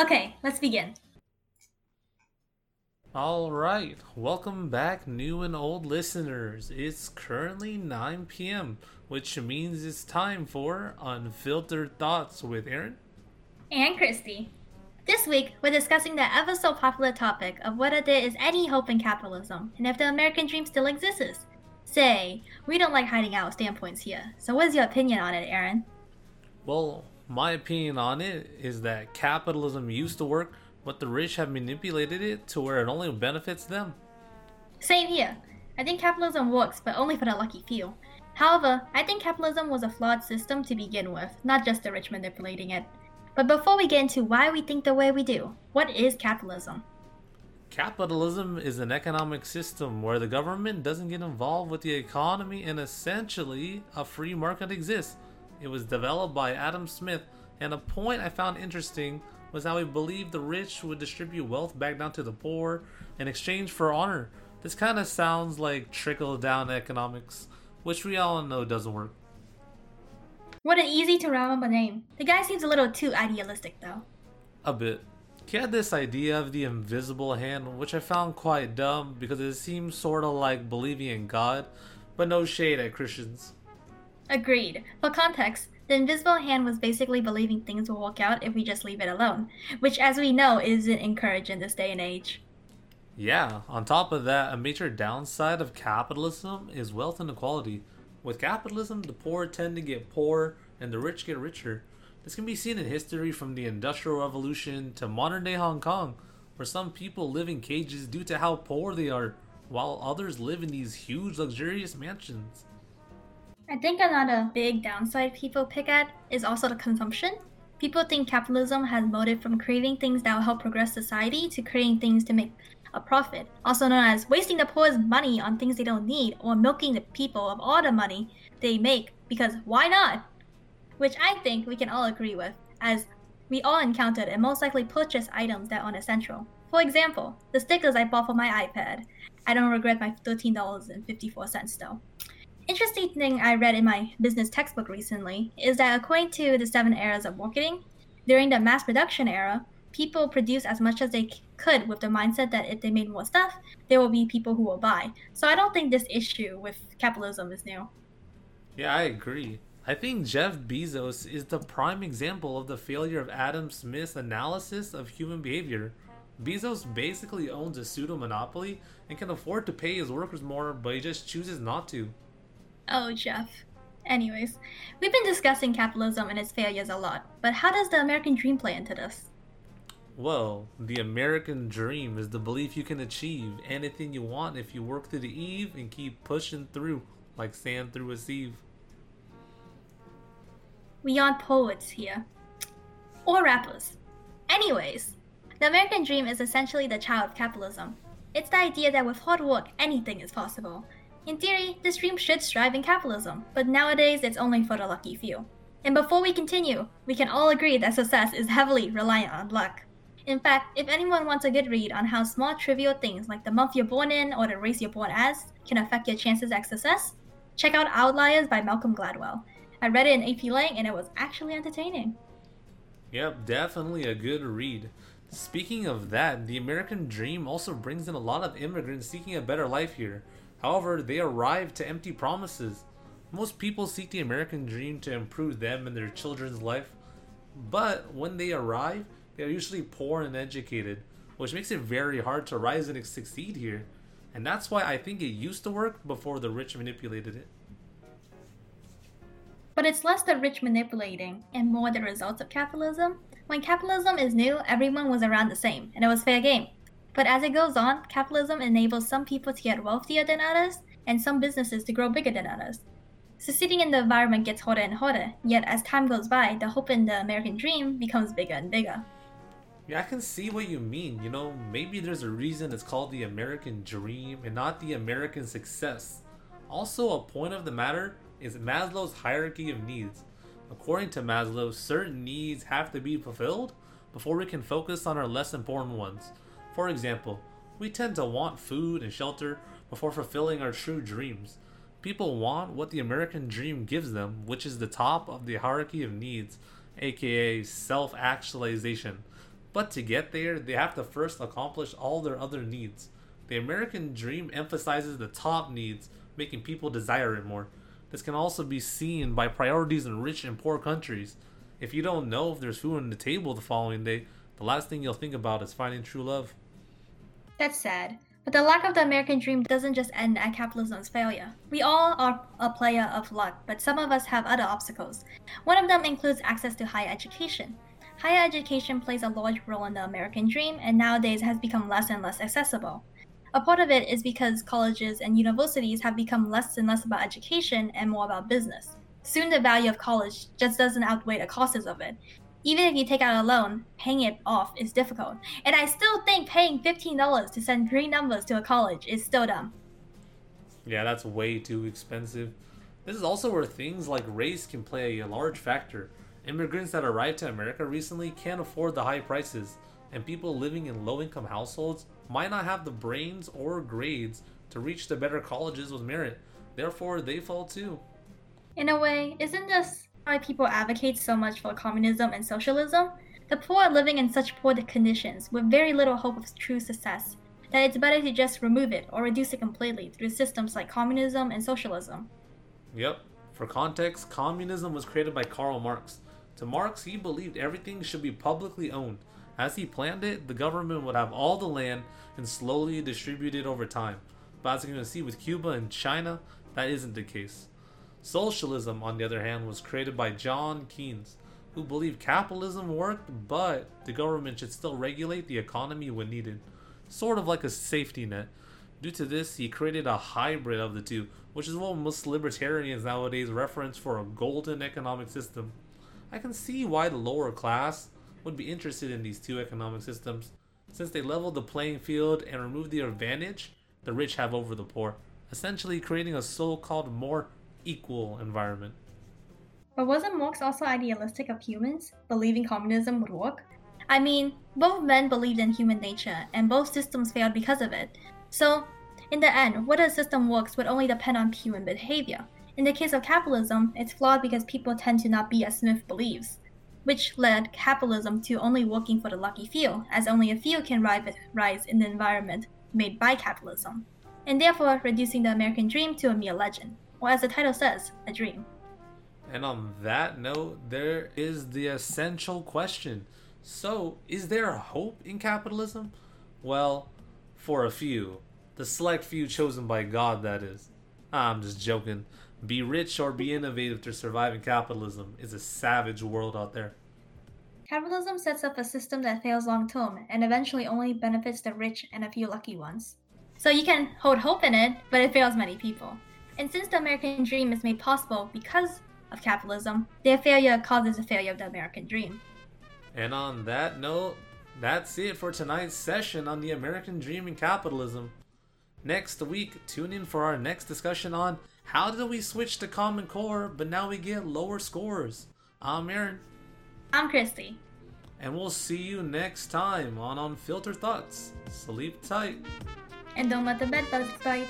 Okay, let's begin. All right, welcome back, new and old listeners. It's currently 9 p.m., which means it's time for Unfiltered Thoughts with Aaron. And Christy. This week, we're discussing the ever so popular topic of whether there is any hope in capitalism and if the American dream still exists. Say, we don't like hiding our standpoints here, so what's your opinion on it, Aaron? Well, my opinion on it is that capitalism used to work, but the rich have manipulated it to where it only benefits them. Same here. I think capitalism works, but only for the lucky few. However, I think capitalism was a flawed system to begin with, not just the rich manipulating it. But before we get into why we think the way we do, what is capitalism? Capitalism is an economic system where the government doesn't get involved with the economy and essentially a free market exists. It was developed by Adam Smith, and a point I found interesting was how he believed the rich would distribute wealth back down to the poor in exchange for honor. This kind of sounds like trickle down economics, which we all know doesn't work. What an easy to remember name. The guy seems a little too idealistic, though. A bit. He had this idea of the invisible hand, which I found quite dumb because it seems sort of like believing in God, but no shade at Christians. Agreed. For context, the invisible hand was basically believing things will work out if we just leave it alone, which, as we know, isn't encouraged in this day and age. Yeah, on top of that, a major downside of capitalism is wealth inequality. With capitalism, the poor tend to get poorer and the rich get richer. This can be seen in history from the Industrial Revolution to modern day Hong Kong, where some people live in cages due to how poor they are, while others live in these huge luxurious mansions. I think another big downside people pick at is also the consumption. People think capitalism has motive from creating things that will help progress society to creating things to make a profit, also known as wasting the poor's money on things they don't need or milking the people of all the money they make because why not? which I think we can all agree with, as we all encountered and most likely purchased items that aren't essential. For example, the stickers I bought for my iPad. I don't regret my $13.54 though. Interesting thing I read in my business textbook recently is that according to the seven eras of marketing, during the mass production era, people produce as much as they could with the mindset that if they made more stuff, there will be people who will buy. So I don't think this issue with capitalism is new. Yeah, I agree. I think Jeff Bezos is the prime example of the failure of Adam Smith's analysis of human behavior. Bezos basically owns a pseudo monopoly and can afford to pay his workers more, but he just chooses not to. Oh, Jeff. Anyways, we've been discussing capitalism and its failures a lot, but how does the American dream play into this? Well, the American dream is the belief you can achieve anything you want if you work through the eve and keep pushing through like sand through a sieve. We aren't poets here. Or rappers. Anyways, the American dream is essentially the child of capitalism. It's the idea that with hard work, anything is possible. In theory, this dream should strive in capitalism, but nowadays it's only for the lucky few. And before we continue, we can all agree that success is heavily reliant on luck. In fact, if anyone wants a good read on how small trivial things like the month you're born in or the race you're born as can affect your chances at success, check out Outliers by Malcolm Gladwell. I read it in AP Lang and it was actually entertaining. Yep, definitely a good read. Speaking of that, the American dream also brings in a lot of immigrants seeking a better life here. However, they arrive to empty promises. Most people seek the American dream to improve them and their children's life, but when they arrive, they are usually poor and educated, which makes it very hard to rise and succeed here. And that's why I think it used to work before the rich manipulated it. But it's less the rich manipulating and more the results of capitalism. When capitalism is new, everyone was around the same, and it was fair game. But as it goes on, capitalism enables some people to get wealthier than others, and some businesses to grow bigger than others. Succeeding in the environment gets harder and harder, yet as time goes by, the hope in the American dream becomes bigger and bigger. Yeah, I can see what you mean. You know, maybe there's a reason it's called the American dream and not the American success. Also, a point of the matter is Maslow's hierarchy of needs. According to Maslow, certain needs have to be fulfilled before we can focus on our less important ones. For example, we tend to want food and shelter before fulfilling our true dreams. People want what the American dream gives them, which is the top of the hierarchy of needs, aka self actualization. But to get there, they have to first accomplish all their other needs. The American dream emphasizes the top needs, making people desire it more. This can also be seen by priorities in rich and poor countries. If you don't know if there's food on the table the following day, the last thing you'll think about is finding true love. That's sad. But the lack of the American dream doesn't just end at capitalism's failure. We all are a player of luck, but some of us have other obstacles. One of them includes access to higher education. Higher education plays a large role in the American dream and nowadays has become less and less accessible. A part of it is because colleges and universities have become less and less about education and more about business. Soon the value of college just doesn't outweigh the costs of it. Even if you take out a loan, paying it off is difficult. And I still think paying $15 to send three numbers to a college is still dumb. Yeah, that's way too expensive. This is also where things like race can play a large factor. Immigrants that arrived to America recently can't afford the high prices, and people living in low income households might not have the brains or grades to reach the better colleges with merit. Therefore, they fall too. In a way, isn't this why people advocate so much for communism and socialism? The poor are living in such poor conditions with very little hope of true success that it's better to just remove it or reduce it completely through systems like communism and socialism. Yep. For context, communism was created by Karl Marx. To Marx, he believed everything should be publicly owned. As he planned it, the government would have all the land and slowly distribute it over time. But as you can see with Cuba and China, that isn't the case. Socialism, on the other hand, was created by John Keynes, who believed capitalism worked, but the government should still regulate the economy when needed, sort of like a safety net. Due to this, he created a hybrid of the two, which is what most libertarians nowadays reference for a golden economic system. I can see why the lower class would be interested in these two economic systems, since they level the playing field and remove the advantage the rich have over the poor, essentially creating a so called more equal environment. But wasn't Marx also idealistic of humans, believing communism would work? I mean, both men believed in human nature, and both systems failed because of it. So, in the end, whether a system works would only depend on human behavior. In the case of capitalism, it's flawed because people tend to not be as Smith believes, which led capitalism to only working for the lucky few, as only a few can rise in the environment made by capitalism, and therefore reducing the American dream to a mere legend or as the title says, a dream. And on that note, there is the essential question. So, is there hope in capitalism? Well, for a few. The select few chosen by God, that is. Ah, I'm just joking. Be rich or be innovative to survive in capitalism is a savage world out there. Capitalism sets up a system that fails long term and eventually only benefits the rich and a few lucky ones. So you can hold hope in it, but it fails many people. And since the American dream is made possible because of capitalism, their failure causes the failure of the American dream. And on that note, that's it for tonight's session on the American dream and capitalism. Next week, tune in for our next discussion on how did we switch to Common Core, but now we get lower scores. I'm Aaron. I'm Christy. And we'll see you next time on Unfiltered Thoughts. Sleep tight. And don't let the bed bugs bite.